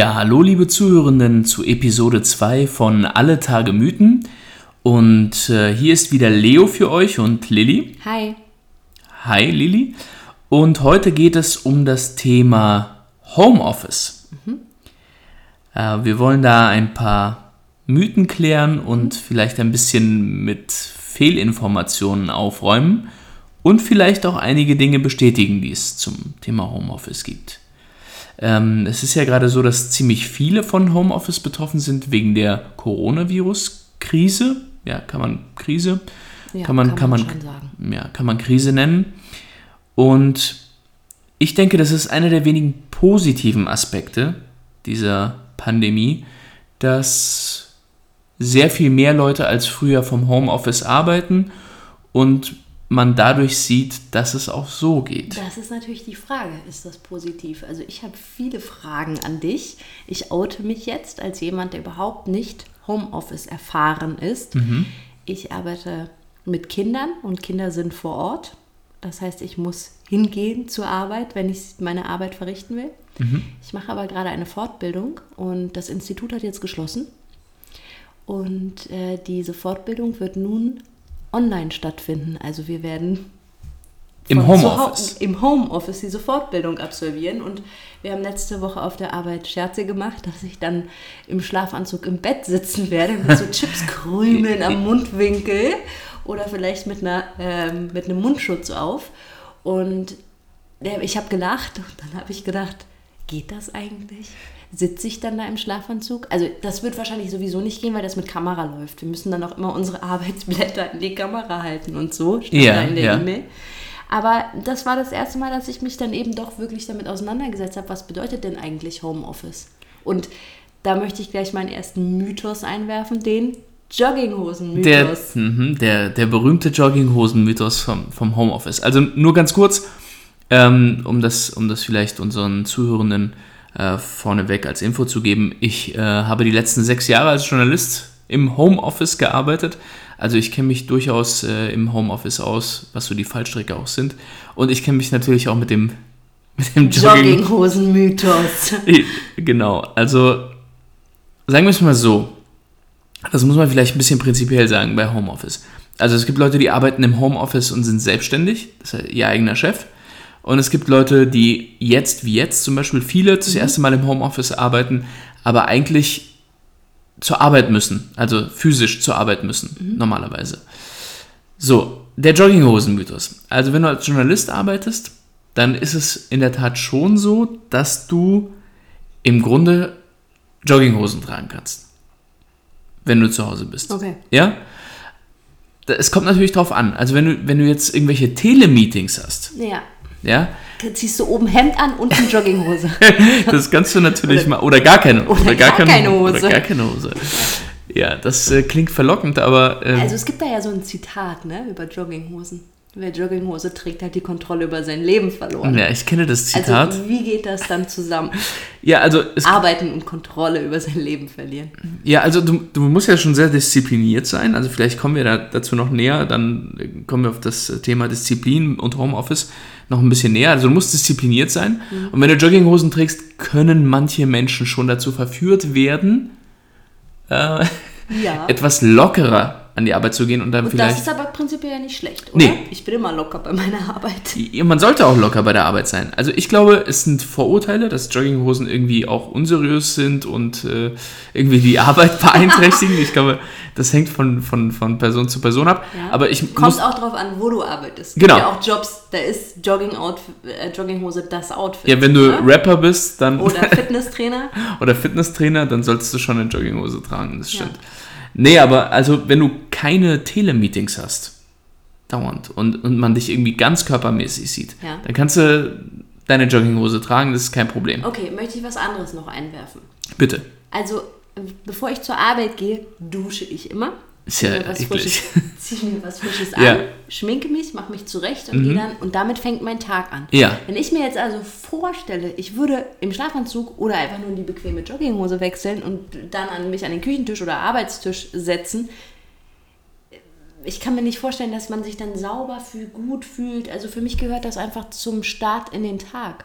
Ja, hallo liebe Zuhörenden zu Episode 2 von Alle Tage Mythen. Und äh, hier ist wieder Leo für euch und Lilly. Hi. Hi Lilly. Und heute geht es um das Thema Homeoffice. Mhm. Äh, wir wollen da ein paar Mythen klären und vielleicht ein bisschen mit Fehlinformationen aufräumen und vielleicht auch einige Dinge bestätigen, die es zum Thema Homeoffice gibt. Ähm, es ist ja gerade so, dass ziemlich viele von Homeoffice betroffen sind wegen der Coronavirus-Krise. Ja, kann man Krise, ja, kann man, kann man, kann man ja, kann man Krise nennen. Und ich denke, das ist einer der wenigen positiven Aspekte dieser Pandemie, dass sehr viel mehr Leute als früher vom Homeoffice arbeiten und man dadurch sieht, dass es auch so geht. Das ist natürlich die Frage, ist das positiv? Also ich habe viele Fragen an dich. Ich oute mich jetzt als jemand, der überhaupt nicht Homeoffice erfahren ist. Mhm. Ich arbeite mit Kindern und Kinder sind vor Ort. Das heißt, ich muss hingehen zur Arbeit, wenn ich meine Arbeit verrichten will. Mhm. Ich mache aber gerade eine Fortbildung und das Institut hat jetzt geschlossen. Und äh, diese Fortbildung wird nun online stattfinden. Also wir werden im Homeoffice. Im Homeoffice diese Fortbildung absolvieren. Und wir haben letzte Woche auf der Arbeit Scherze gemacht, dass ich dann im Schlafanzug im Bett sitzen werde mit so Chipskrümeln am Mundwinkel oder vielleicht mit, einer, ähm, mit einem Mundschutz auf. Und ich habe gelacht und dann habe ich gedacht, geht das eigentlich? Sitze ich dann da im Schlafanzug? Also das wird wahrscheinlich sowieso nicht gehen, weil das mit Kamera läuft. Wir müssen dann auch immer unsere Arbeitsblätter in die Kamera halten und so, steht ja, da in der ja. E-Mail. Aber das war das erste Mal, dass ich mich dann eben doch wirklich damit auseinandergesetzt habe, was bedeutet denn eigentlich Homeoffice? Und da möchte ich gleich meinen ersten Mythos einwerfen, den Jogginghosen-Mythos. Der, mh, der, der berühmte Jogginghosen-Mythos vom, vom Homeoffice. Also nur ganz kurz, ähm, um, das, um das vielleicht unseren Zuhörenden äh, vorneweg als Info zu geben. Ich äh, habe die letzten sechs Jahre als Journalist im Homeoffice gearbeitet. Also ich kenne mich durchaus äh, im Homeoffice aus, was so die Fallstrecke auch sind. Und ich kenne mich natürlich auch mit dem, mit dem Jogging Jogginghosen-Mythos. genau, also sagen wir es mal so. Das muss man vielleicht ein bisschen prinzipiell sagen bei Homeoffice. Also es gibt Leute, die arbeiten im Homeoffice und sind selbstständig, das ist ihr eigener Chef. Und es gibt Leute, die jetzt, wie jetzt zum Beispiel, viele das mhm. erste Mal im Homeoffice arbeiten, aber eigentlich zur Arbeit müssen, also physisch zur Arbeit müssen, mhm. normalerweise. So, der Jogginghosen-Mythos. Also wenn du als Journalist arbeitest, dann ist es in der Tat schon so, dass du im Grunde Jogginghosen tragen kannst. Wenn du zu Hause bist. Okay. Ja? Es kommt natürlich drauf an. Also wenn du, wenn du jetzt irgendwelche Telemeetings hast. Ja. Ja? Ziehst du oben Hemd an und eine Jogginghose. das kannst du natürlich oder, mal. Oder gar keine. Oder, oder gar, gar, keine, Hose. Oder gar keine Hose. Ja, das äh, klingt verlockend, aber. Ähm, also es gibt da ja so ein Zitat, ne, über Jogginghosen. Wer Jogginghose trägt, hat die Kontrolle über sein Leben verloren. Ja, ich kenne das Zitat. Also wie geht das dann zusammen? Ja, also Arbeiten und Kontrolle über sein Leben verlieren. Ja, also du, du musst ja schon sehr diszipliniert sein. Also vielleicht kommen wir da, dazu noch näher. Dann kommen wir auf das Thema Disziplin und Homeoffice noch ein bisschen näher. Also du musst diszipliniert sein. Mhm. Und wenn du Jogginghosen trägst, können manche Menschen schon dazu verführt werden, äh, ja. etwas lockerer an die Arbeit zu gehen und dann und vielleicht. Das ist aber prinzipiell ja nicht schlecht, oder? Nee. Ich bin immer locker bei meiner Arbeit. Man sollte auch locker bei der Arbeit sein. Also ich glaube, es sind Vorurteile, dass Jogginghosen irgendwie auch unseriös sind und äh, irgendwie die Arbeit beeinträchtigen. ich glaube, das hängt von, von, von Person zu Person ab. Ja. Aber ich Kommt muss, auch darauf an, wo du arbeitest. Genau. Ja auch Jobs, da ist Jogging äh, Jogginghose das Outfit. Ja, wenn du oder? Rapper bist, dann. Oder Fitnesstrainer. oder Fitnesstrainer, dann solltest du schon eine Jogginghose tragen, das stimmt. Ja. Nee, aber also wenn du keine Telemeetings hast, dauernd, und, und man dich irgendwie ganz körpermäßig sieht, ja. dann kannst du deine Jogginghose tragen, das ist kein Problem. Okay, möchte ich was anderes noch einwerfen? Bitte. Also, bevor ich zur Arbeit gehe, dusche ich immer. Ist ja was Frisches, ziehe mir was Frisches an, ja. schminke mich, mache mich zurecht und mhm. gehe dann und damit fängt mein Tag an. Ja. Wenn ich mir jetzt also vorstelle, ich würde im Schlafanzug oder einfach nur in die bequeme Jogginghose wechseln und dann an mich an den Küchentisch oder Arbeitstisch setzen, ich kann mir nicht vorstellen, dass man sich dann sauber fühlt, gut fühlt. Also für mich gehört das einfach zum Start in den Tag.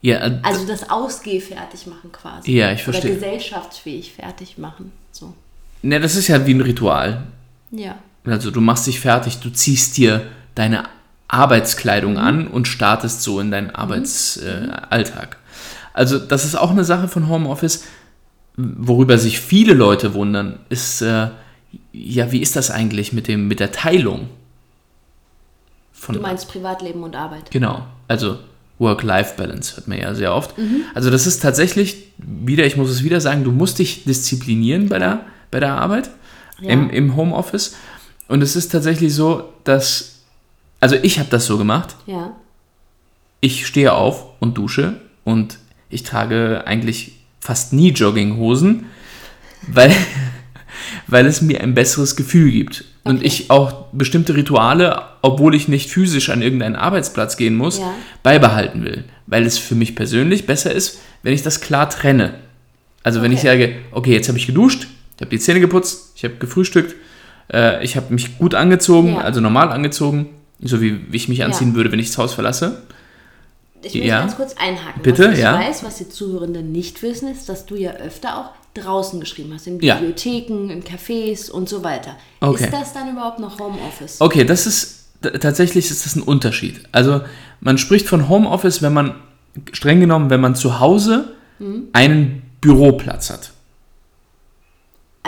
Ja, äh, Also das Ausgeh fertig machen quasi. Ja, ich verstehe. Oder gesellschaftsfähig fertig machen. So. Ne, das ist ja wie ein Ritual. Ja. Also du machst dich fertig, du ziehst dir deine Arbeitskleidung an und startest so in deinen Arbeitsalltag. Äh, Alltag. also das ist auch eine Sache von Homeoffice, worüber sich viele Leute wundern, ist, äh, ja, wie ist das eigentlich mit, dem, mit der Teilung? Von, Du meinst Privatleben und Arbeit. Genau, also Work-Life-Balance hört man ja sehr oft. Also das ist tatsächlich, wieder, ich muss es wieder sagen, du musst dich disziplinieren bei der, bei der Arbeit Ja. im, im Homeoffice. Und es ist tatsächlich so, dass, also ich habe das so gemacht, Ja. ich stehe auf und dusche und ich trage eigentlich fast nie Jogginghosen, weil, weil es mir ein besseres Gefühl gibt. Und Okay. ich auch bestimmte Rituale, obwohl ich nicht physisch an irgendeinen Arbeitsplatz gehen muss, Ja. beibehalten will. Weil es für mich persönlich besser ist, wenn ich das klar trenne. Also wenn ich Okay. sage, okay, jetzt habe ich geduscht, ich habe die Zähne geputzt, ich habe gefrühstückt, äh, ich habe mich gut angezogen, Ja. also normal angezogen, so wie ich mich anziehen würde, wenn ich das Haus verlasse. Ich will Ja. ganz kurz einhaken. Bitte, was ich ja. weiß, was die Zuhörenden nicht wissen, ist, dass du ja öfter auch draußen geschrieben hast, in Ja. Bibliotheken, in Cafés und so weiter. Okay. Ist das dann überhaupt noch Homeoffice? Okay, das ist tatsächlich ist das ein Unterschied. Also man spricht von Homeoffice, wenn man streng genommen, wenn man zu Hause Mhm. einen Büroplatz hat.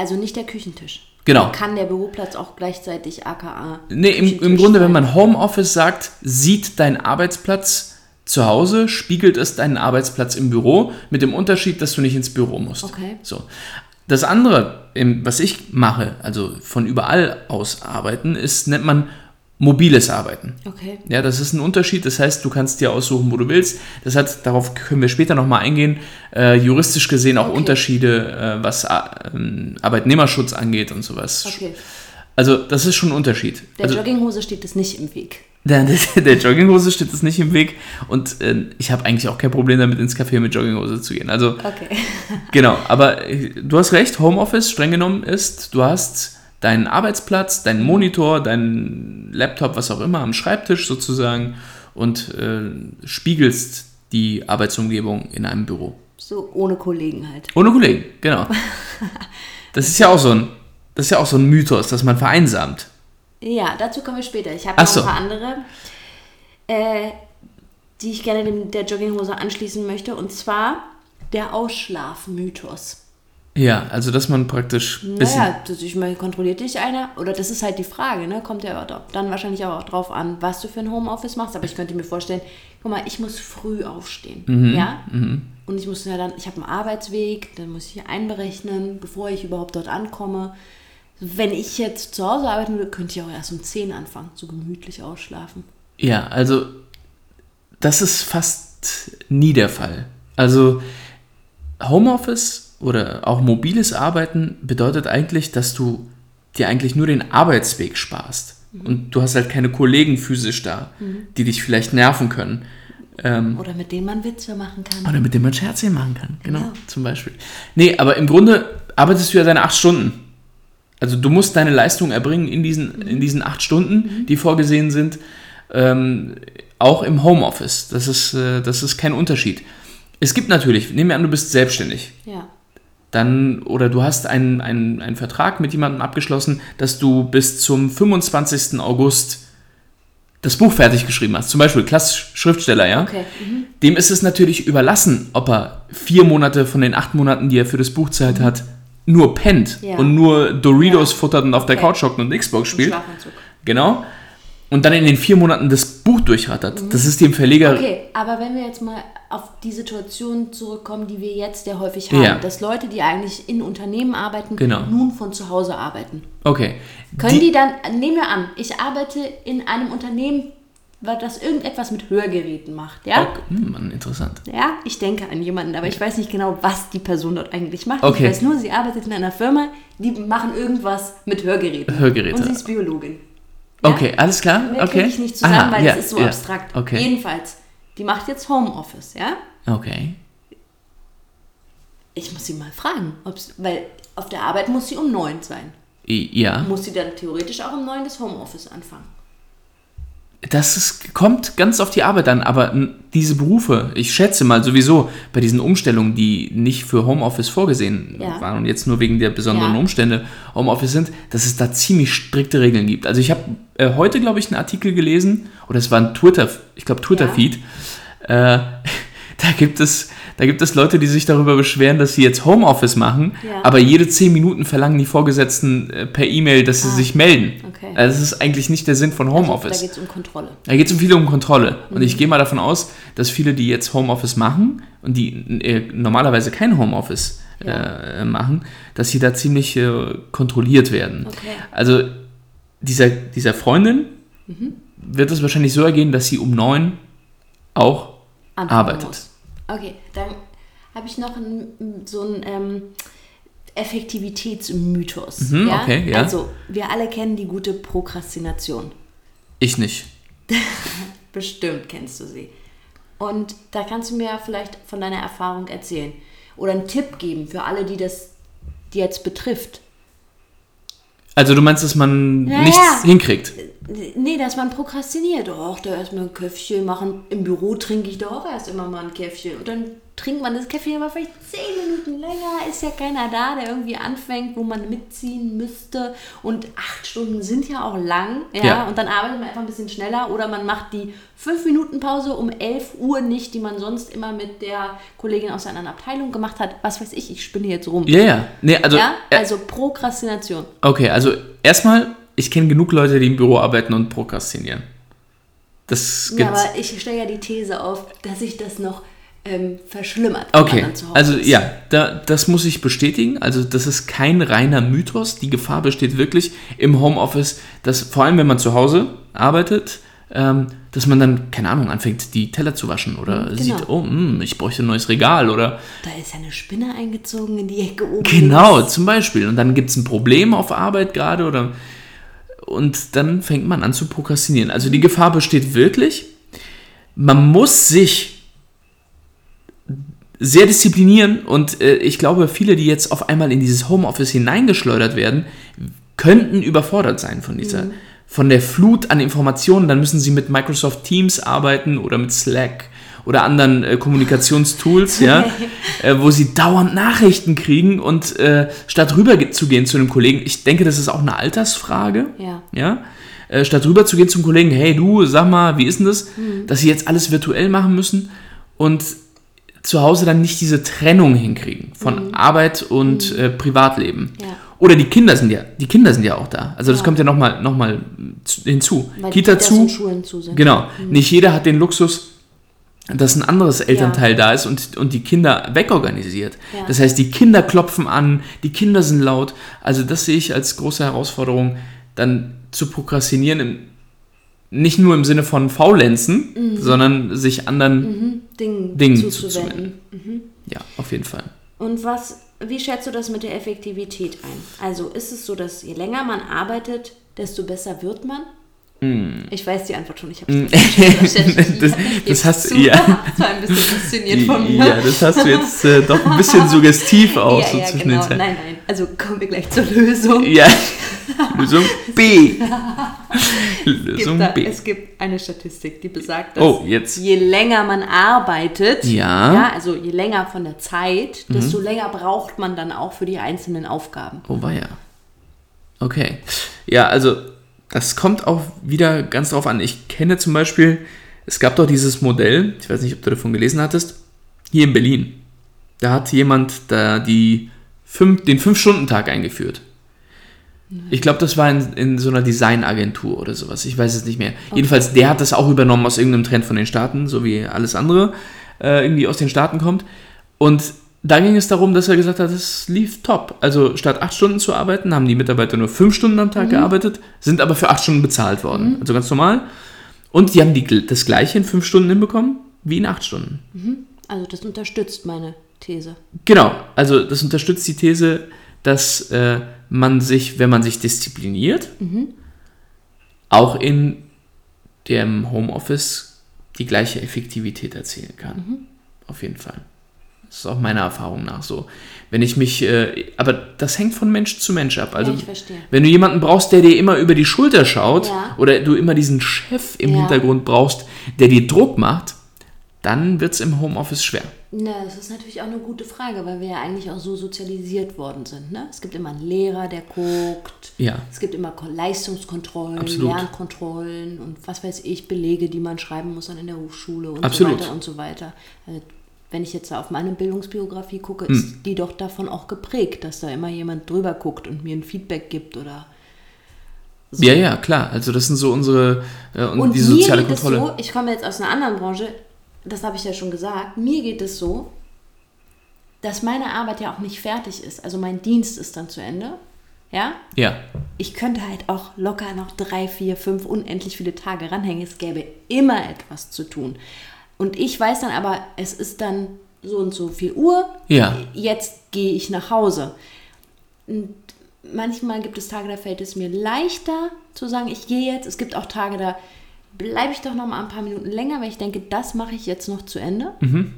Also nicht der Küchentisch. Genau. Kann der Büroplatz auch gleichzeitig aka Nee, im, im Grunde, wenn sein? man Homeoffice sagt, sieht dein Arbeitsplatz zu Hause, spiegelt es deinen Arbeitsplatz im Büro, mit dem Unterschied, dass du nicht ins Büro musst. Okay. So. Das andere, was ich mache, also von überall aus arbeiten, ist, nennt man mobiles Arbeiten. Okay. Ja, das ist ein Unterschied. Das heißt, du kannst dir aussuchen, wo du willst. Das hat, darauf können wir später nochmal eingehen, äh, juristisch gesehen auch Okay. Unterschiede, äh, was A- ähm, Arbeitnehmerschutz angeht und sowas. Okay. Also, das ist schon ein Unterschied. Der also, Jogginghose steht es nicht im Weg. der, der, der Jogginghose steht es nicht im Weg und äh, ich habe eigentlich auch kein Problem damit, ins Café mit Jogginghose zu gehen. Also, Okay. Genau, aber äh, du hast recht, Homeoffice streng genommen ist, du hast deinen Arbeitsplatz, deinen Monitor, deinen Laptop, was auch immer, am Schreibtisch sozusagen und äh, spiegelst die Arbeitsumgebung in einem Büro. So ohne Kollegen halt. Ohne Kollegen, genau. Das ist ja auch so ein, das ist ja auch so ein Mythos, dass man vereinsamt. Ja, dazu kommen wir später. Ich habe noch so. ein paar andere, äh, die ich gerne dem, der Jogginghose anschließen möchte. Und zwar der Ausschlafmythos. Ja, also dass man praktisch. Naja, das, ich meine, kontrolliert dich einer? Oder das ist halt die Frage, ne? Kommt ja auch dann wahrscheinlich auch drauf an, was du für ein Homeoffice machst. Aber ich könnte mir vorstellen, guck mal, ich muss früh aufstehen. Mhm, Ja? Und ich muss ja dann, ich habe einen Arbeitsweg, dann muss ich einberechnen, bevor ich überhaupt dort ankomme. Wenn ich jetzt zu Hause arbeiten würde, könnte ich auch erst um 10 anfangen, so gemütlich ausschlafen. Ja, also das ist fast nie der Fall. Also Homeoffice oder auch mobiles Arbeiten bedeutet eigentlich, dass du dir eigentlich nur den Arbeitsweg sparst. Und du hast halt keine Kollegen physisch da, die dich vielleicht nerven können. Ähm, Oder mit dem man Witze machen kann. oder mit dem man Scherzchen machen kann. Genau, Genau. zum Beispiel. Nee, aber im Grunde arbeitest du ja deine acht Stunden. Also du musst deine Leistung erbringen in diesen, in diesen acht Stunden, die vorgesehen sind, ähm, auch im Homeoffice. Das ist, äh, das ist kein Unterschied. Es gibt natürlich, nehmen wir an, du bist selbstständig. Ja. Dann, oder du hast einen, einen, einen Vertrag mit jemandem abgeschlossen, dass du bis zum 25. August das Buch fertig geschrieben hast. Zum Beispiel klassisch Schriftsteller, ja? Okay. Mhm. Dem ist es natürlich überlassen, ob er vier Monate von den acht Monaten, die er für das Buch Zeit hat, nur pennt Ja. und nur Doritos Ja. futtert und auf der Okay. Couch hockt und Xbox spielt. Schlafanzug. Genau. Und dann in den vier Monaten das Buch durchrattert. Das ist dem Verleger. Mhm. Okay, aber wenn wir jetzt mal auf die Situation zurückkommen, die wir jetzt sehr häufig haben, Ja. dass Leute, die eigentlich in Unternehmen arbeiten, Genau. nun von zu Hause arbeiten. Okay. Können die, dann, nehmen wir an, ich arbeite in einem Unternehmen, das irgendetwas mit Hörgeräten macht, ja? Okay. Hm, Mann, interessant. Ja, ich denke an jemanden, aber ich weiß nicht genau, was die Person dort eigentlich macht. Okay. Ich weiß nur, sie arbeitet in einer Firma, die machen irgendwas mit Hörgeräten. Hörgeräte. Und sie ist Biologin. Ja? Okay, alles klar? Mehr okay. ich nicht zusammen, Aha, weil ja, es ist so ja. abstrakt. Okay. Jedenfalls, die macht jetzt Homeoffice, ja? Okay. Ich muss sie mal fragen, ob's, weil auf der Arbeit muss sie um neun sein. Ja. Muss sie dann theoretisch auch um neun das Homeoffice anfangen? Das ist, kommt ganz auf die Arbeit an, aber diese Berufe, ich schätze mal sowieso bei diesen Umstellungen, die nicht für Homeoffice vorgesehen Ja. waren und jetzt nur wegen der besonderen Ja. Umstände Homeoffice sind, dass es da ziemlich strikte Regeln gibt. Also ich habe äh, heute, glaube ich, einen Artikel gelesen, oder es war ein Twitter, ich glaube Twitter-Feed, äh, da gibt es da gibt es Leute, die sich darüber beschweren, dass sie jetzt Homeoffice machen, Ja. aber jede zehn Minuten verlangen die Vorgesetzten äh, per E-Mail, dass sie Ah. sich melden. Okay. Also das ist eigentlich nicht der Sinn von Homeoffice. Also, da geht es um Kontrolle. Da geht es um viele um Kontrolle. Und Mhm. ich gehe mal davon aus, dass viele, die jetzt Homeoffice machen und die äh, normalerweise kein Homeoffice äh, machen, dass sie da ziemlich äh, kontrolliert werden. Okay. Also dieser, dieser Freundin Mhm. wird es wahrscheinlich so ergehen, dass sie um neun auch Anfangen arbeitet. muss. Okay, dann habe ich noch ein, so einen ähm, Effektivitätsmythos. Mhm, okay, ja. Also, wir alle kennen die gute Prokrastination. Ich nicht. Bestimmt kennst du sie. Und da kannst du mir vielleicht von deiner Erfahrung erzählen. Oder einen Tipp geben für alle, die das die jetzt betrifft. Also du meinst, dass man Ja, nichts hinkriegt? Nee, dass man prokrastiniert. Doch, da erstmal ein Käffchen machen. Im Büro trinke ich doch auch erst immer mal ein Käffchen. Und dann trinkt man das Käffchen aber vielleicht zehn Minuten länger. Ist ja keiner da, der irgendwie anfängt, wo man mitziehen müsste. Und acht Stunden sind ja auch lang. Ja, Ja. und dann arbeitet man einfach ein bisschen schneller. Oder man macht die fünf Minuten Pause um 11 Uhr nicht, die man sonst immer mit der Kollegin aus einer anderen Abteilung gemacht hat. Was weiß ich, ich spinne jetzt rum. Ja, ja. Nee, also, Ja, also Prokrastination. okay, also erstmal, ich kenne genug Leute, die im Büro arbeiten und prokrastinieren. Das Ja, gibt's. aber ich stelle ja die These auf, dass sich das noch ähm, verschlimmert. Okay, also ist. ja, da, das muss ich bestätigen. Also das ist kein reiner Mythos. Die Gefahr besteht wirklich im Homeoffice, dass vor allem, wenn man zu Hause arbeitet, ähm, dass man dann, keine Ahnung, anfängt, die Teller zu waschen oder Genau. sieht, oh, mh, ich bräuchte ein neues Regal oder Da ist ja eine Spinne eingezogen in die Ecke oben. genau, zum Beispiel. Und dann gibt es ein Problem auf Arbeit gerade oder und dann fängt man an zu prokrastinieren. Also die Gefahr besteht wirklich. Man muss sich sehr disziplinieren und äh, ich glaube, viele, die jetzt auf einmal in dieses Homeoffice hineingeschleudert werden, könnten überfordert sein von dieser, von der Flut an Informationen. Dann müssen sie mit Microsoft Teams arbeiten oder mit Slack oder anderen äh, Kommunikationstools, ja, äh, wo sie dauernd Nachrichten kriegen und äh, statt rüber zu gehen zu einem Kollegen, ich denke, das ist auch eine Altersfrage, Ja. ja, äh, statt rüber zu gehen zum Kollegen, hey du, sag mal, wie ist denn das, dass sie jetzt alles virtuell machen müssen und zu Hause dann nicht diese Trennung hinkriegen von Arbeit und äh, Privatleben. Ja. Oder die Kinder sind ja, die Kinder sind ja auch da. Also das Ja. kommt ja nochmal noch mal zu- hinzu. Weil Kita zu, Schulen zu sind. Genau. Nicht jeder hat den Luxus, dass ein anderes Elternteil da ist und, und die Kinder wegorganisiert. Ja. Das heißt, die Kinder klopfen an, die Kinder sind laut. Also das sehe ich als große Herausforderung, dann zu prokrastinieren, im, nicht nur im Sinne von Faulenzen, sondern sich anderen, Mhm. Ding Dingen zuzuwenden. ja, auf jeden Fall. Und was, wie schätzt du das mit der Effektivität ein? Also ist es so, dass je länger man arbeitet, desto besser wird man? Ich weiß die Antwort schon, ich habe es Mm. Das- das hast du- ja. Das war ein bisschen fasziniert von mir. Ja, das hast du jetzt äh, doch ein bisschen suggestiv auch ja, so ja, zwischen genau. den Zeilen. Nein, nein. Also kommen wir gleich zur Lösung. Ja, Lösung B. Lösung da, B. es gibt eine Statistik, die besagt, dass Oh, jetzt. je länger man arbeitet, Ja. Mhm. also je länger von der Zeit, desto länger braucht man dann auch für die einzelnen Aufgaben. Oh, war ja. Okay. Ja, also, das kommt auch wieder ganz drauf an. Ich kenne zum Beispiel, es gab doch dieses Modell, ich weiß nicht, ob du davon gelesen hattest, hier in Berlin. Da hat jemand da die fünf, den Fünf-Stunden-Tag eingeführt. Ich glaube, das war in, in so einer Designagentur oder sowas. Ich weiß es nicht mehr. Jedenfalls, der hat das auch übernommen aus irgendeinem Trend von den Staaten, so wie alles andere äh, irgendwie aus den Staaten kommt. Und da ging es darum, dass er gesagt hat, es lief top. Also statt acht Stunden zu arbeiten, haben die Mitarbeiter nur fünf Stunden am Tag gearbeitet, sind aber für acht Stunden bezahlt worden. Also ganz normal. Und die haben die, das gleiche in fünf Stunden hinbekommen wie in acht Stunden. Also das unterstützt meine These. Genau, also das unterstützt die These, dass äh, man sich, wenn man sich diszipliniert, auch in dem Homeoffice die gleiche Effektivität erzielen kann. Auf jeden Fall. Das ist auch meiner Erfahrung nach so. Wenn ich mich, äh, aber das hängt von Mensch zu Mensch ab. Also, ja, ich verstehe. wenn du jemanden brauchst, der dir immer über die Schulter schaut, Ja. oder du immer diesen Chef im Ja. Hintergrund brauchst, der dir Druck macht, dann wird es im Homeoffice schwer. Na, das ist natürlich auch eine gute Frage, weil wir ja eigentlich auch so sozialisiert worden sind. Ne? Es gibt immer einen Lehrer, der guckt. Ja. Es gibt immer Ko- Leistungskontrollen, Absolut. Lernkontrollen und was weiß ich, Belege, die man schreiben muss dann in der Hochschule und Absolut. so weiter und so weiter. Also, wenn ich jetzt auf meine Bildungsbiografie gucke, Hm. ist die doch davon auch geprägt, dass da immer jemand drüber guckt und mir ein Feedback gibt oder so. Ja, ja, klar. Also das sind so unsere äh, und, Und die mir soziale geht Kontrolle. es so, ich komme jetzt aus einer anderen Branche, das habe ich ja schon gesagt, mir geht es so, dass meine Arbeit ja auch nicht fertig ist. Also mein Dienst ist dann zu Ende. Ja, Ja, ich könnte halt auch locker noch drei, vier, fünf, unendlich viele Tage ranhängen. Es gäbe immer etwas zu tun. Und ich weiß dann aber, es ist dann so und so viel Uhr. Ja. Jetzt gehe ich nach Hause. Und manchmal gibt es Tage, da fällt es mir leichter zu sagen, ich gehe jetzt. Es gibt auch Tage, da bleibe ich doch noch mal ein paar Minuten länger, weil ich denke, das mache ich jetzt noch zu Ende. Mhm.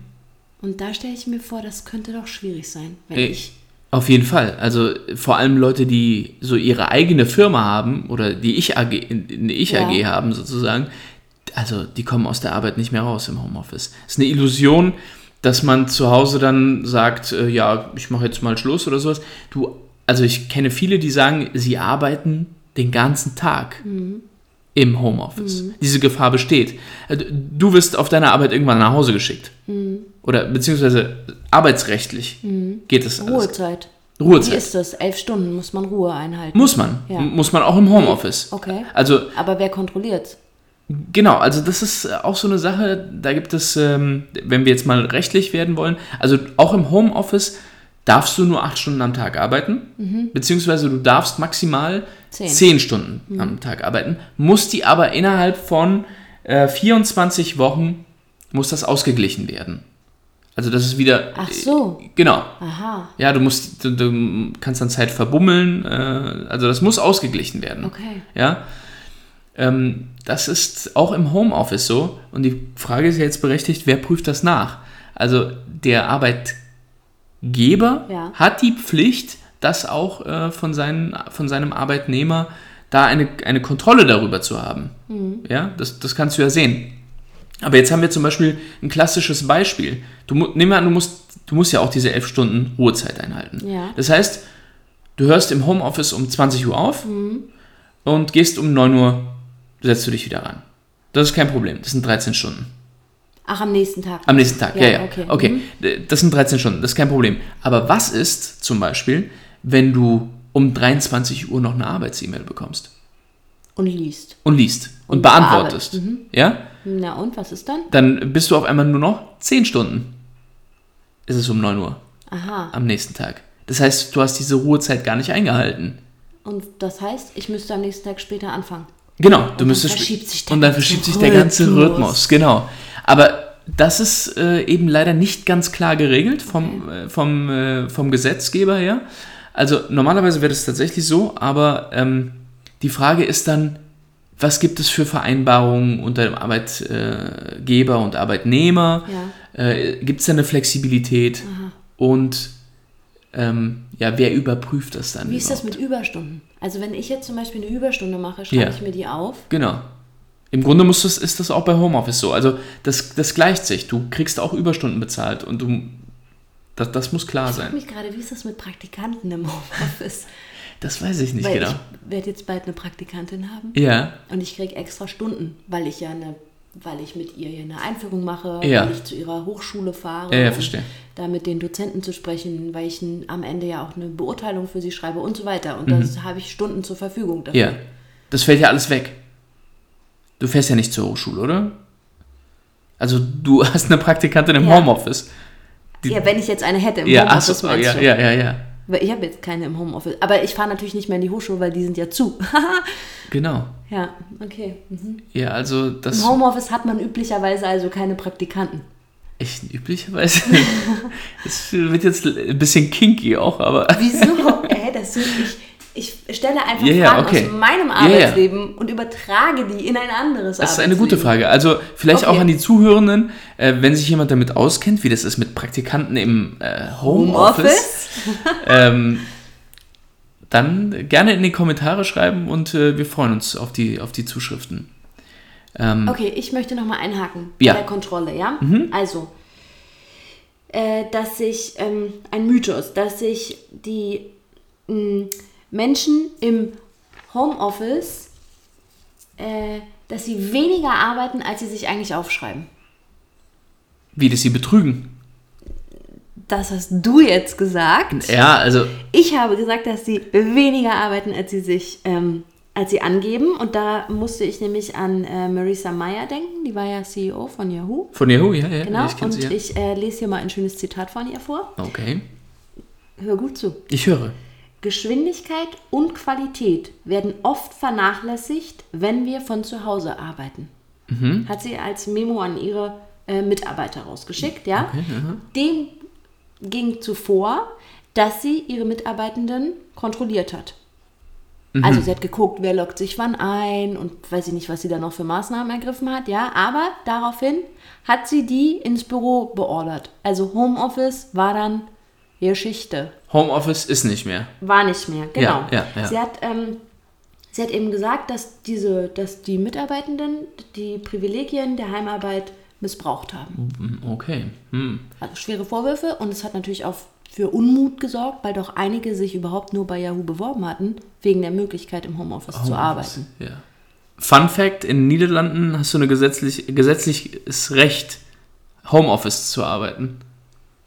Und da stelle ich mir vor, das könnte doch schwierig sein, wenn Äh, ich auf jeden Fall. Also vor allem Leute, die so ihre eigene Firma haben oder die Ich AG, eine Ich AG Ja. haben sozusagen, also die kommen aus der Arbeit nicht mehr raus im Homeoffice. Es ist eine Illusion, dass man zu Hause dann sagt, äh, ja, ich mache jetzt mal Schluss oder sowas. Du, also ich kenne viele, die sagen, sie arbeiten den ganzen Tag im Homeoffice. Diese Gefahr besteht. Äh, Du wirst auf deiner Arbeit irgendwann nach Hause geschickt. Oder beziehungsweise arbeitsrechtlich geht es alles. Ruhezeit. Wie Ruhezeit. ist das? Elf Stunden muss man Ruhe einhalten. Muss man. Ja. Muss man auch im Homeoffice. Okay. Also Aber wer kontrolliert? Genau, also das ist auch so eine Sache, da gibt es, ähm, wenn wir jetzt mal rechtlich werden wollen, also auch im Homeoffice darfst du nur acht Stunden am Tag arbeiten, beziehungsweise du darfst maximal Zehn. zehn Stunden am Tag arbeiten, musst die aber innerhalb von äh, 24 Wochen, muss das ausgeglichen werden. Also das ist wieder, Ach so. genau, Aha. ja, du musst, du, du kannst dann Zeit verbummeln, äh, also das muss ausgeglichen werden. Okay. Ja, ähm, das ist auch im Homeoffice so. Und die Frage ist ja jetzt berechtigt, wer prüft das nach? Also der Arbeitgeber Ja. hat die Pflicht, das auch äh, von, seinen, von seinem Arbeitnehmer da eine, eine Kontrolle darüber zu haben. Ja, das, das kannst du ja sehen. Aber jetzt haben wir zum Beispiel ein klassisches Beispiel. Du, nehmen wir an, du musst, du musst ja auch diese elf Stunden Ruhezeit einhalten. Ja. Das heißt, du hörst im Homeoffice um 20 Uhr auf und gehst um 9 Uhr, setzt du dich wieder ran. Das ist kein Problem. Das sind 13 Stunden. Ach, am nächsten Tag. Am nächsten Tag, ja, Ja, ja. okay. Okay, Mhm. Das sind 13 Stunden, das ist kein Problem. Aber was ist zum Beispiel, wenn du um 23 Uhr noch eine Arbeits-E-Mail bekommst Und liest. und liest und, Und beantwortest? bearbeitet. Ja? Na und, was ist dann? Dann bist du auf einmal nur noch 10 Stunden. Ist es um 9 Uhr Aha. am nächsten Tag. Das heißt, du hast diese Ruhezeit gar nicht eingehalten. Und das heißt, ich müsste am nächsten Tag später anfangen. Genau, du dann müsstest und dann verschiebt sich der ganze Rhythmus. Rhythmus, genau. Aber das ist äh, eben leider nicht ganz klar geregelt vom, äh, vom, äh, vom Gesetzgeber her. Also normalerweise wäre das tatsächlich so, aber ähm, die Frage ist dann, was gibt es für Vereinbarungen unter dem Arbeitgeber und Arbeitnehmer? Ja. Äh, gibt es da eine Flexibilität? Und ähm, ja, wer überprüft das dann? Wie ist das überhaupt? mit Überstunden? Also wenn ich jetzt zum Beispiel eine Überstunde mache, schreibe Ja. ich mir die auf. Genau. Im Grunde muss das, ist das auch bei Homeoffice so. Also das, das gleicht sich. Du kriegst auch Überstunden bezahlt und du, das, das muss klar Ich frage sein. mich gerade, wie ist das mit Praktikanten im Homeoffice? Das weiß ich nicht Weil genau. ich werde jetzt bald eine Praktikantin haben Ja, und ich kriege extra Stunden, weil ich ja eine, weil ich mit ihr hier eine Einführung mache, Ja. weil ich zu ihrer Hochschule fahre, Ja, ja, verstehe. da mit den Dozenten zu sprechen, weil ich am Ende ja auch eine Beurteilung für sie schreibe und so weiter. Und Mhm. das habe ich Stunden zur Verfügung dafür. ja. Das fällt ja alles weg. Du fährst ja nicht zur Hochschule, oder? Also du hast eine Praktikantin im Ja. Homeoffice. Die- Ja, wenn ich jetzt eine hätte im Ja, Homeoffice, so, meinst ja, du? ja, ja, ja. Weil ich habe jetzt keine im Homeoffice. Aber ich fahre natürlich nicht mehr in die Hochschule, weil die sind ja zu. Genau. ja, okay. Mhm. Ja, also das Im Homeoffice hat man üblicherweise also keine Praktikanten. echt üblicherweise. das wird jetzt ein bisschen kinky auch, aber Wieso? Hä, das sind ich. Ich stelle einfach ja, Fragen okay. aus meinem Ja, ja. Arbeitsleben und übertrage die in ein anderes Das ist eine gute Frage. Also vielleicht Okay. auch an die Zuhörenden, äh, wenn sich jemand damit auskennt, wie das ist mit Praktikanten im äh, Homeoffice, ähm, dann gerne in die Kommentare schreiben und äh, wir freuen uns auf die, auf die Zuschriften. Ähm, Okay, ich möchte nochmal einhaken Ja. bei der Kontrolle, ja? Also, äh, dass sich ähm, ein Mythos, dass sich die mh, Menschen im Homeoffice, äh, dass sie weniger arbeiten, als sie sich eigentlich aufschreiben. Wie das sie betrügen. Das hast du jetzt gesagt. Ja, also Ich habe gesagt, dass sie weniger arbeiten, als sie sich, ähm, als sie angeben. Und da musste ich nämlich an äh, Marisa Mayer denken. Die war ja CEO von Yahoo. von Yahoo, ja, ja, Genau. ich und sie ja. ich äh, lese hier mal ein schönes Zitat von ihr vor. Okay, Hör gut zu. ich höre. Geschwindigkeit und Qualität werden oft vernachlässigt, wenn wir von zu Hause arbeiten. Mhm. Hat sie als Memo an ihre äh, Mitarbeiter rausgeschickt, ja? Dem ging zuvor, dass sie ihre Mitarbeitenden kontrolliert hat. Mhm. Also sie hat geguckt, wer loggt sich wann ein und weiß ich nicht, was sie da noch für Maßnahmen ergriffen hat, ja. Aber daraufhin hat sie die ins Büro beordert. Also Homeoffice war dann Geschichte. Homeoffice ist nicht mehr. War nicht mehr, genau. Ja, ja, ja. Sie, hat, ähm, sie hat eben gesagt, dass, diese, dass die Mitarbeitenden die Privilegien der Heimarbeit missbraucht haben. Okay. Hm. Also schwere Vorwürfe und es hat natürlich auch für Unmut gesorgt, weil doch einige sich überhaupt nur bei Yahoo beworben hatten, wegen der Möglichkeit im Homeoffice zu arbeiten. Ja. Fun Fact: In den Niederlanden hast du ein gesetzlich, gesetzliches Recht, Homeoffice zu arbeiten.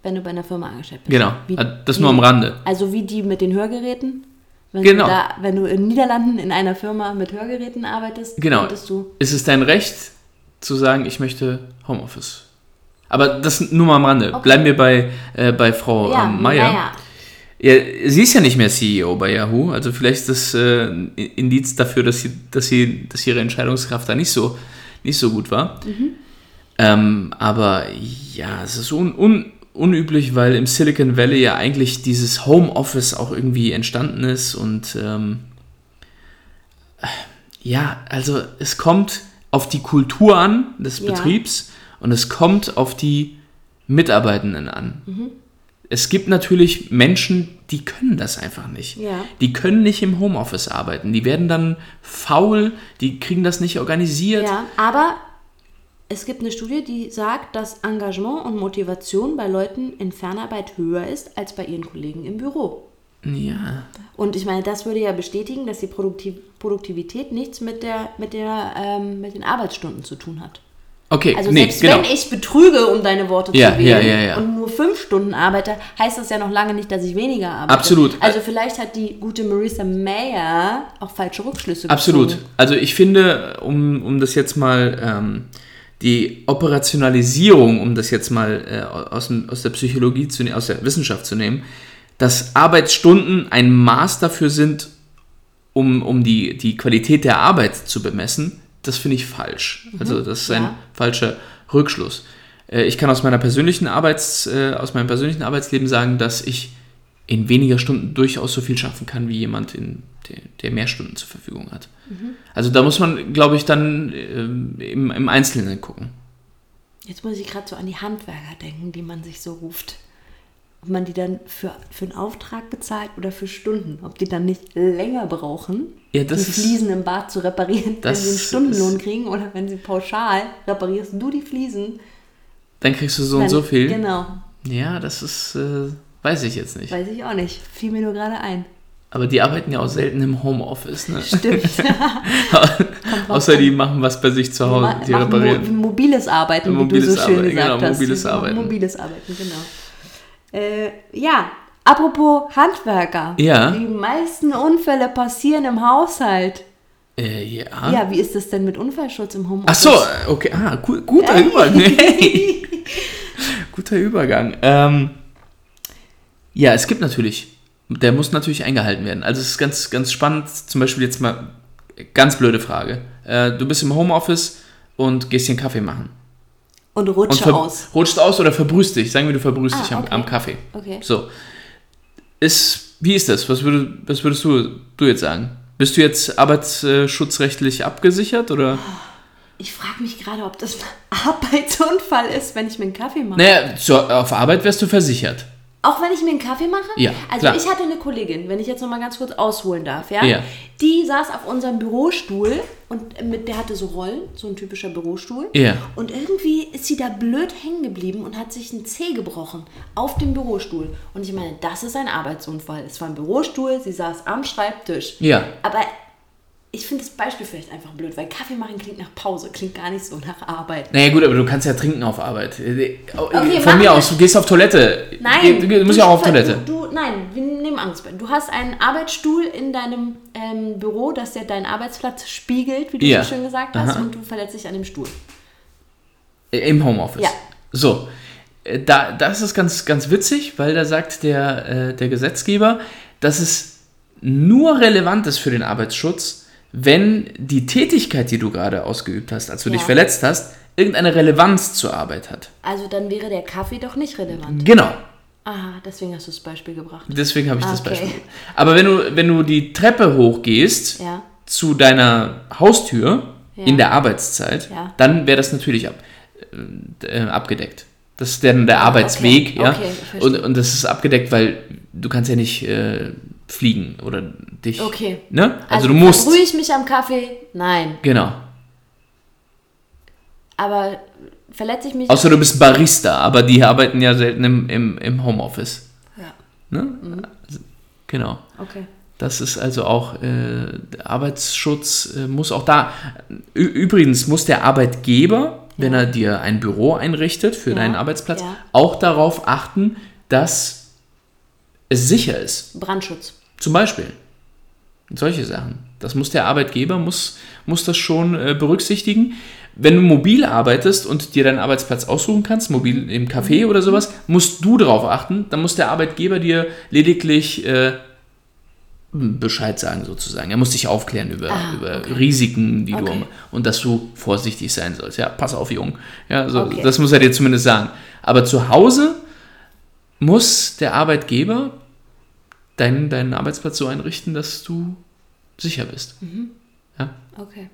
Wenn du bei einer Firma angestellt bist. Genau. Wie- das wie- nur am Rande. Also wie die mit den Hörgeräten. Wenn Genau. Du da, wenn du in den Niederlanden in einer Firma mit Hörgeräten arbeitest, Genau. du Ist es dein Recht, zu sagen, ich möchte Homeoffice? Aber das nur mal am Rande. Okay. Bleiben wir bei, äh, bei Frau ja, ähm, Meier. naja. Ja, sie ist ja nicht mehr CEO bei Yahoo, also vielleicht ist das äh, ein Indiz dafür, dass sie, dass sie, dass ihre Entscheidungskraft da nicht so, nicht so gut war. Ähm, aber ja, es ist un, un, unüblich, weil im Silicon Valley ja eigentlich dieses Homeoffice auch irgendwie entstanden ist und ähm, ja, also es kommt auf die Kultur an des Ja. Betriebs und es kommt auf die Mitarbeitenden an. Mhm. Es gibt natürlich Menschen, die können das einfach nicht. Ja. Die können nicht im Homeoffice arbeiten. Die werden dann faul, die kriegen das nicht organisiert. Ja, aber es gibt eine Studie, die sagt, dass Engagement und Motivation bei Leuten in Fernarbeit höher ist als bei ihren Kollegen im Büro. Ja. Und ich meine, das würde ja bestätigen, dass die Produktiv Produktivität nichts mit, der, mit, der, ähm, mit den Arbeitsstunden zu tun hat. Okay, Also nee, selbst genau. wenn ich betrüge, um deine Worte Ja, zu wählen, ja, ja, und nur fünf Stunden arbeite, heißt das ja noch lange nicht, dass ich weniger arbeite. Absolut. Also vielleicht hat die gute Marisa Mayer auch falsche Rückschlüsse Absolut. gezogen. Also ich finde, um, um das jetzt mal, ähm, die Operationalisierung, um das jetzt mal äh, aus, aus der Psychologie zu ne- aus der Wissenschaft zu nehmen, dass Arbeitsstunden ein Maß dafür sind, um, um die, die Qualität der Arbeit zu bemessen, das finde ich falsch. Also das ist ein ja. falscher Rückschluss. Äh, ich kann aus meiner persönlichen Arbeits, äh, aus meinem persönlichen Arbeitsleben sagen, dass ich in weniger Stunden durchaus so viel schaffen kann wie jemand, in, der, der mehr Stunden zur Verfügung hat. Also da muss man, glaube ich, dann ähm, im, im Einzelnen gucken. Jetzt muss ich gerade so an die Handwerker denken, die man sich so ruft. Ob man die dann für, für einen Auftrag bezahlt oder für Stunden. Ob die dann nicht länger brauchen, Ja, das die ist- Fliesen im Bad zu reparieren, wenn sie einen ist- Stundenlohn kriegen oder wenn sie pauschal reparierst du die Fliesen. Dann kriegst du so und dann- so viel. Genau, Ja, das ist, äh, weiß ich jetzt nicht. weiß ich auch nicht. Fiel mir nur gerade ein. Aber die arbeiten ja auch selten im Homeoffice. Ne? Stimmt. Außer die machen was bei sich zu Hause. Die reparieren. Mo mobiles Arbeiten, wie Mobiles du so schön Arbeiten, gesagt genau, hast. mobiles Arbeiten. Mobiles Arbeiten, genau. Äh, ja, apropos Handwerker. Ja. Die meisten Unfälle passieren im Haushalt. Äh, ja. Ja, wie ist das denn mit Unfallschutz im Ach Homeoffice? so, äh, okay. Ah, gu guter Übergang. Hey. guter Übergang. Ähm, ja, es gibt natürlich, der muss natürlich eingehalten werden. Also es ist ganz, ganz spannend. Zum Beispiel jetzt mal, ganz blöde Frage. Äh, du bist im Homeoffice und gehst dir einen Kaffee machen. Und ver- aus. rutscht aus oder verbrühst dich. Sagen wir, du verbrühst Ah, dich am, okay. am Kaffee. Okay. So. Ist, wie ist das? Was, würde, was würdest du, du jetzt sagen? Bist du jetzt arbeitsschutzrechtlich abgesichert oder? Ich frage mich gerade, ob das ein Arbeitsunfall ist, wenn ich mir einen Kaffee mache. Naja, zur, auf Arbeit wärst du versichert. Auch wenn ich mir einen Kaffee mache? Ja, Also klar. ich hatte eine Kollegin, wenn ich jetzt noch mal ganz kurz ausholen darf, ja? Ja. Die saß auf unserem Bürostuhl und mit der hatte so Rollen, so ein typischer Bürostuhl. Ja. Und irgendwie ist sie da blöd hängen geblieben und hat sich einen Zeh gebrochen auf dem Bürostuhl. Und ich meine, das ist ein Arbeitsunfall. Es war ein Bürostuhl, sie saß am Schreibtisch. Ja. Aber ich finde das Beispiel vielleicht einfach blöd, weil Kaffee machen klingt nach Pause, klingt gar nicht so nach Arbeit. Naja gut, aber du kannst ja trinken auf Arbeit. Äh, Von machen mir wir- aus, du gehst auf Toilette. Nein, Du, du musst ja auch auf du, Toilette. Du, nein, wir nehmen Angst. Du hast einen Arbeitsstuhl in deinem ähm, Büro, das ja deinen Arbeitsplatz spiegelt, wie du Ja. so schön gesagt hast, Aha. und du verletzt dich an dem Stuhl. Im Homeoffice. Ja. So. Äh, Da, das ist ganz, ganz witzig, weil da sagt der, äh, der Gesetzgeber, dass es nur relevant ist für den Arbeitsschutz, wenn die Tätigkeit, die du gerade ausgeübt hast, als du dich Ja. verletzt hast, irgendeine Relevanz zur Arbeit hat. Also dann wäre der Kaffee doch nicht relevant. Genau. Aha, deswegen hast du das Beispiel gebracht. Deswegen habe ich das Okay. Beispiel. Aber wenn du, wenn du die Treppe hochgehst Ja. zu deiner Haustür Ja. in der Arbeitszeit, Ja. dann wäre das natürlich ab, äh, abgedeckt. Das ist dann der Arbeitsweg, ja. Ah, Okay, ich verstehe. und, und das ist abgedeckt, weil du kannst ja nicht äh, fliegen oder dich. Okay. Ne? Also, du musst. Verbrühe ich mich am Kaffee? Nein. Genau. Aber verletze ich mich? Außer du bist Barista, aber die arbeiten ja selten im, im, im Homeoffice. ja. Ne? Mhm. Also, genau. Okay. Das ist also auch, äh, Arbeitsschutz äh, muss auch da, übrigens muss der Arbeitgeber, wenn er dir ein Büro einrichtet für Ja, deinen Arbeitsplatz, ja. auch darauf achten, dass es sicher ist. Brandschutz. Zum Beispiel. Solche Sachen. Das muss der Arbeitgeber, muss, muss das schon äh, berücksichtigen. Wenn du mobil arbeitest und dir deinen Arbeitsplatz aussuchen kannst, mobil im Café oder sowas, musst du darauf achten. Dann muss der Arbeitgeber dir lediglich äh, Bescheid sagen sozusagen. Er muss dich aufklären über, Ah, über okay. Risiken, die du Okay. und dass du vorsichtig sein sollst. Ja, pass auf, Jung. Ja, so, Okay. das muss er dir zumindest sagen. Aber zu Hause muss der Arbeitgeber deinen, deinen Arbeitsplatz so einrichten, dass du sicher bist. Okay.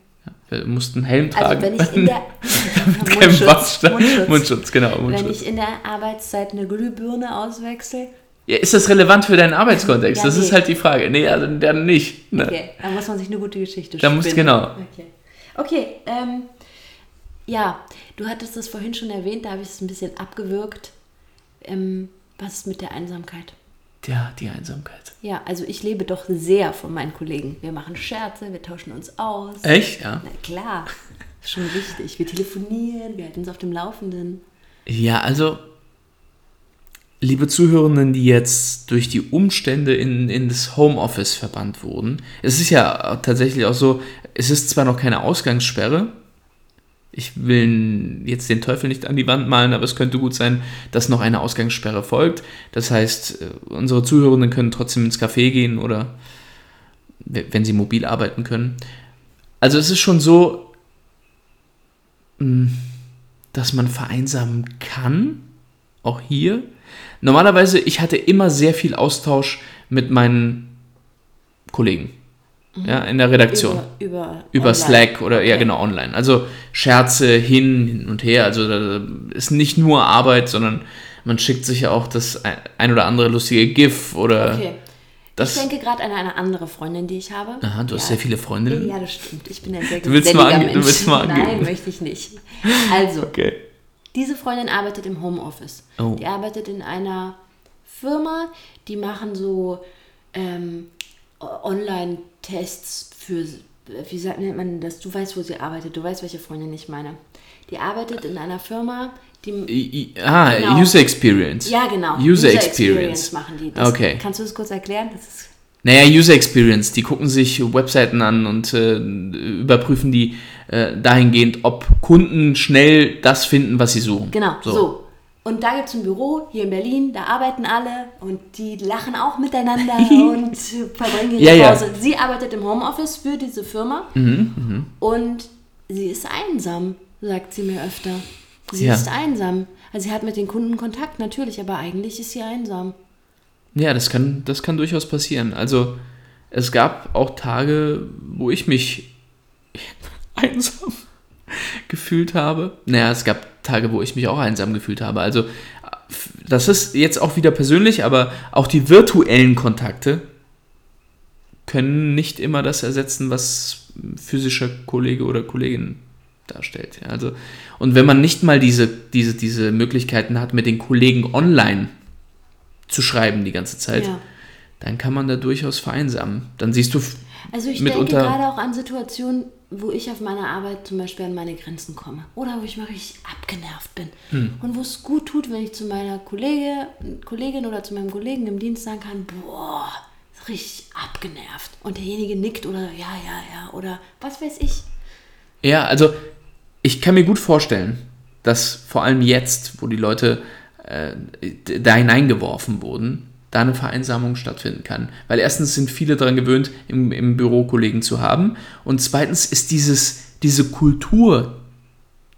Du musst einen Helm Also tragen. wenn ich in der kein Mundschutz, Mundschutz. Mundschutz, genau. Wenn Mundschutz. ich in der Arbeitszeit eine Glühbirne auswechsel, Ja, ist das relevant für deinen Arbeitskontext? Ja, das ist nee. halt die Frage. Nee, also dann nicht. Ne? okay, dann muss man sich eine gute Geschichte Da muss- spinnen. genau. Okay, okay ähm, ja, du hattest das vorhin schon erwähnt, da habe ich es ein bisschen abgewürgt. Ähm, was ist mit der Einsamkeit? Ja, die Einsamkeit. Ja, also ich lebe doch sehr von meinen Kollegen. Wir machen Scherze, wir tauschen uns aus. Echt? Ja. Na klar, ist schon wichtig. Wir telefonieren, wir halten uns auf dem Laufenden. Ja, also, liebe Zuhörenden, die jetzt durch die Umstände in, in das Homeoffice verbannt wurden, es ist ja tatsächlich auch so, es ist zwar noch keine Ausgangssperre, ich will jetzt den Teufel nicht an die Wand malen, aber es könnte gut sein, dass noch eine Ausgangssperre folgt. Das heißt, äh, unsere Zuhörenden können trotzdem ins Café gehen oder wenn sie mobil arbeiten können. Also es ist schon so, mh, dass man vereinsamen kann, auch hier. Normalerweise, ich hatte immer sehr viel Austausch mit meinen Kollegen ja, in der Redaktion Über, über, über online. Slack oder ja Okay. genau online. Also Scherze hin, hin und her. Also da ist nicht nur Arbeit, sondern man schickt sich ja auch das ein, oder andere lustige GIF oder Okay. das. Ich denke gerade an eine andere Freundin, die ich habe. Aha, du hast ja. sehr viele Freundinnen. Ja, das stimmt. Ich bin ein sehr Du willst mal ange- du Mensch. willst mal angeben. Nein, möchte ich nicht. Also, Okay. diese Freundin arbeitet im Homeoffice. Oh. Die arbeitet in einer Firma, die machen so ähm, O- Online-Tests für, wie sagt nennt man das? Du weißt, wo sie arbeitet. Du weißt, welche Freundin ich meine. Die arbeitet in einer Firma, die ah, Genau. User Experience. ja genau User, Experience. machen die. Das, Okay. Kannst du das kurz erklären? Das ist Naja, User Experience, die gucken sich Webseiten an und äh, überprüfen die äh, dahingehend, ob Kunden schnell das finden, was sie suchen. Genau, so. Und da gibt es ein Büro hier in Berlin, da arbeiten alle und die lachen auch miteinander und verbringen ihre Ja, ja. Pause. Sie arbeitet im Homeoffice für diese Firma Mhm, und sie ist einsam, sagt sie mir öfter. Sie Ja. ist einsam. Also sie hat mit den Kunden Kontakt, natürlich, aber eigentlich ist sie einsam. Ja, das kann, das kann durchaus passieren. Also es gab auch Tage, wo ich mich einsam gefühlt habe. Naja, es gab Tage, wo ich mich auch einsam gefühlt habe. Also das ist jetzt auch wieder persönlich, aber auch die virtuellen Kontakte können nicht immer das ersetzen, was physischer Kollege oder Kollegin darstellt. Also, und wenn man nicht mal diese, diese, diese Möglichkeiten hat, mit den Kollegen online zu schreiben die ganze Zeit, ja. dann kann man da durchaus vereinsamen. Dann siehst du also ich denke gerade auch an Situationen, wo ich auf meiner Arbeit zum Beispiel an meine Grenzen komme oder wo ich mal richtig abgenervt bin hm. und wo es gut tut, wenn ich zu meiner Kollege, Kollegin oder zu meinem Kollegen im Dienst sagen kann, boah, richtig abgenervt und derjenige nickt oder ja, ja, ja oder was weiß ich. Ja, also ich kann mir gut vorstellen, dass vor allem jetzt, wo die Leute äh, da hineingeworfen wurden, da eine Vereinsamung stattfinden kann. Weil erstens sind viele daran gewöhnt, im, im Büro Kollegen zu haben. Und zweitens ist dieses, diese Kultur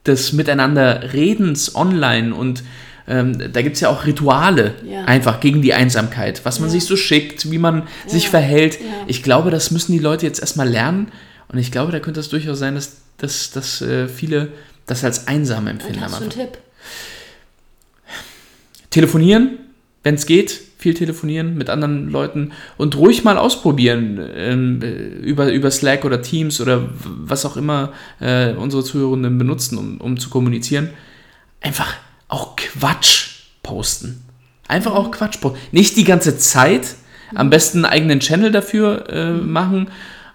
des Miteinanderredens online und ähm, da gibt es ja auch Rituale ja. einfach gegen die Einsamkeit, was man ja. sich so schickt, wie man ja. sich verhält. Ich glaube, das müssen die Leute jetzt erstmal lernen. Und ich glaube, da könnte es durchaus sein, dass, dass, dass äh, viele das als einsam empfinden. Und hast du einen Tipp? Telefonieren, wenn es geht, viel telefonieren mit anderen Leuten und ruhig mal ausprobieren ähm, über, über Slack oder Teams oder was auch immer äh, unsere Zuhörenden benutzen, um, um zu kommunizieren. Einfach auch Quatsch posten. Einfach auch Quatsch posten. Nicht die ganze Zeit. Am besten einen eigenen Channel dafür äh, machen,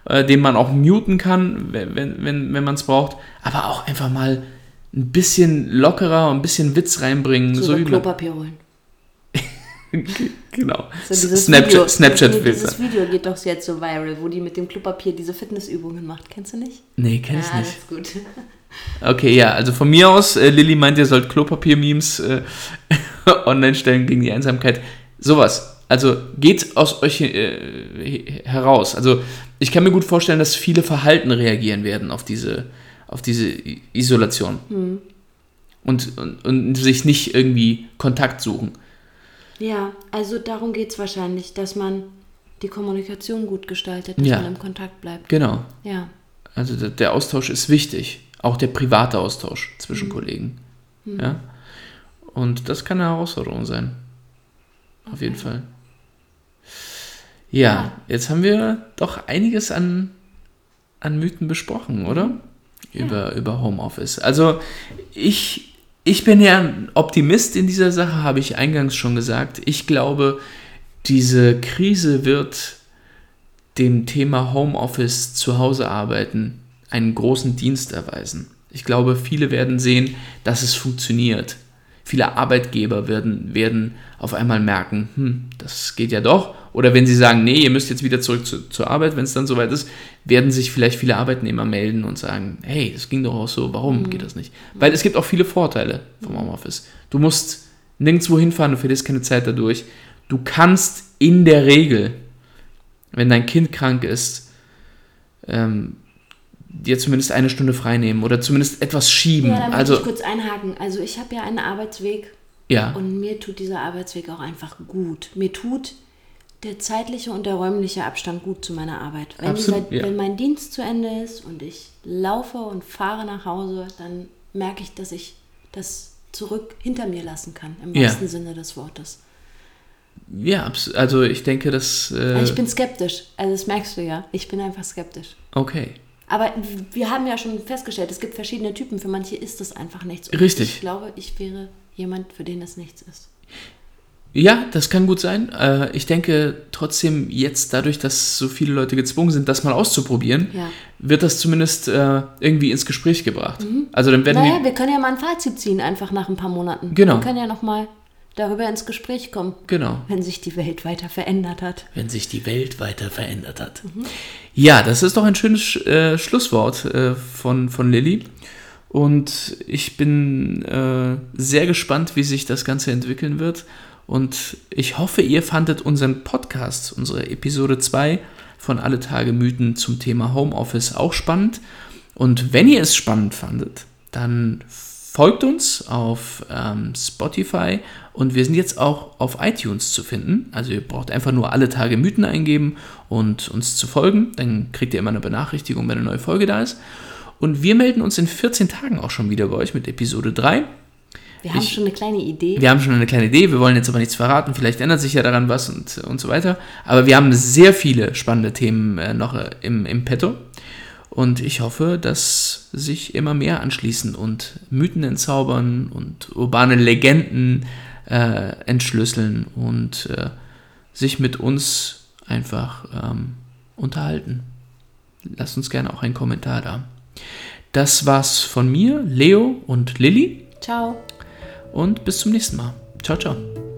äh, den man auch muten kann, wenn, wenn, wenn man es braucht. Aber auch einfach mal ein bisschen lockerer, ein bisschen Witz reinbringen. So, so wie Klopapier holen. genau. So Snapchat, Snapchat nee, Dieses Video geht doch jetzt so viral, wo die mit dem Klopapier diese Fitnessübungen macht. Kennst du nicht? Nee, kenn ich ja, nicht. Das ist gut. Okay, ja, also von mir aus, äh, Lilly meint, ihr sollt Klopapier-Memes äh, online stellen gegen die Einsamkeit. Sowas. Also geht aus euch äh, heraus. Also ich kann mir gut vorstellen, dass viele Verhalten reagieren werden auf diese, auf diese Isolation. Hm. Und, und, und sich nicht irgendwie Kontakt suchen. Ja, also darum geht es wahrscheinlich, dass man die Kommunikation gut gestaltet, dass ja. man im Kontakt bleibt. Genau. Ja. Also der Austausch ist wichtig, auch der private Austausch zwischen mhm. Kollegen. Mhm. Ja. Und das kann eine Herausforderung sein. Auf okay. jeden Fall. Ja, ja, jetzt haben wir doch einiges an, an Mythen besprochen, oder? Mhm. Ja. Über, über Homeoffice. Also ich ich bin ja ein Optimist in dieser Sache, habe ich eingangs schon gesagt. Ich glaube, diese Krise wird dem Thema Homeoffice zu Hause arbeiten einen großen Dienst erweisen. Ich glaube, viele werden sehen, dass es funktioniert. Viele Arbeitgeber werden, werden auf einmal merken, hm, das geht ja doch. Oder wenn sie sagen, nee, ihr müsst jetzt wieder zurück zu, zur Arbeit, wenn es dann soweit ist, werden sich vielleicht viele Arbeitnehmer melden und sagen, hey, das ging doch auch so, warum mhm. geht das nicht? Weil es gibt auch viele Vorteile vom Homeoffice. Du musst nirgendwo hinfahren, du verlierst keine Zeit dadurch. Du kannst in der Regel, wenn dein Kind krank ist, ähm, dir zumindest eine Stunde frei nehmen oder zumindest etwas schieben. Ja, da also, ich kurz einhaken. Also ich habe ja einen Arbeitsweg ja. und mir tut dieser Arbeitsweg auch einfach gut. Mir tut der zeitliche und der räumliche Abstand gut zu meiner Arbeit. Wenn, Absolut, ja. wenn mein Dienst zu Ende ist und ich laufe und fahre nach Hause, dann merke ich, dass ich das zurück hinter mir lassen kann, im ja. wahrsten Sinne des Wortes. Ja, also ich denke, dass. Äh ich bin skeptisch. Also das merkst du ja. Ich bin einfach skeptisch. Okay. Aber wir haben ja schon festgestellt, es gibt verschiedene Typen. Für manche ist das einfach nichts. Und Richtig. Ich glaube, ich wäre jemand, für den das nichts ist. Ja, das kann gut sein. Äh, ich denke trotzdem jetzt dadurch, dass so viele Leute gezwungen sind, das mal auszuprobieren, ja. wird das zumindest äh, irgendwie ins Gespräch gebracht. Mhm. Also dann werden naja, wir können ja mal ein Fazit ziehen, einfach nach ein paar Monaten. Genau. Wir können ja noch mal darüber ins Gespräch kommen. Genau. Wenn sich die Welt weiter verändert hat. Wenn sich die Welt weiter verändert hat. Mhm. Ja, das ist doch ein schönes äh, Schlusswort äh, von, von Lilly. Und ich bin äh, sehr gespannt, wie sich das Ganze entwickeln wird. Und ich hoffe, ihr fandet unseren Podcast, unsere Episode 2 von Alle Tage Mythen zum Thema Homeoffice auch spannend. Und wenn ihr es spannend fandet, dann folgt uns auf ähm, Spotify und wir sind jetzt auch auf iTunes zu finden. Also ihr braucht einfach nur alle Tage Mythen eingeben und uns zu folgen. Dann kriegt ihr immer eine Benachrichtigung, wenn eine neue Folge da ist. Und wir melden uns in 14 Tagen auch schon wieder bei euch mit Episode 3. Wir haben Ich- schon eine kleine Idee. Wir haben schon eine kleine Idee, wir wollen jetzt aber nichts verraten, vielleicht ändert sich ja daran was und, und so weiter. Aber wir haben sehr viele spannende Themen äh, noch äh, im, im Petto. Und ich hoffe, dass sich immer mehr anschließen und Mythen entzaubern und urbane Legenden äh, entschlüsseln und äh, sich mit uns einfach ähm, unterhalten. Lasst uns gerne auch einen Kommentar da. Das war's von mir, Leo und Lilly Ciao. und bis zum nächsten Mal. Ciao, ciao.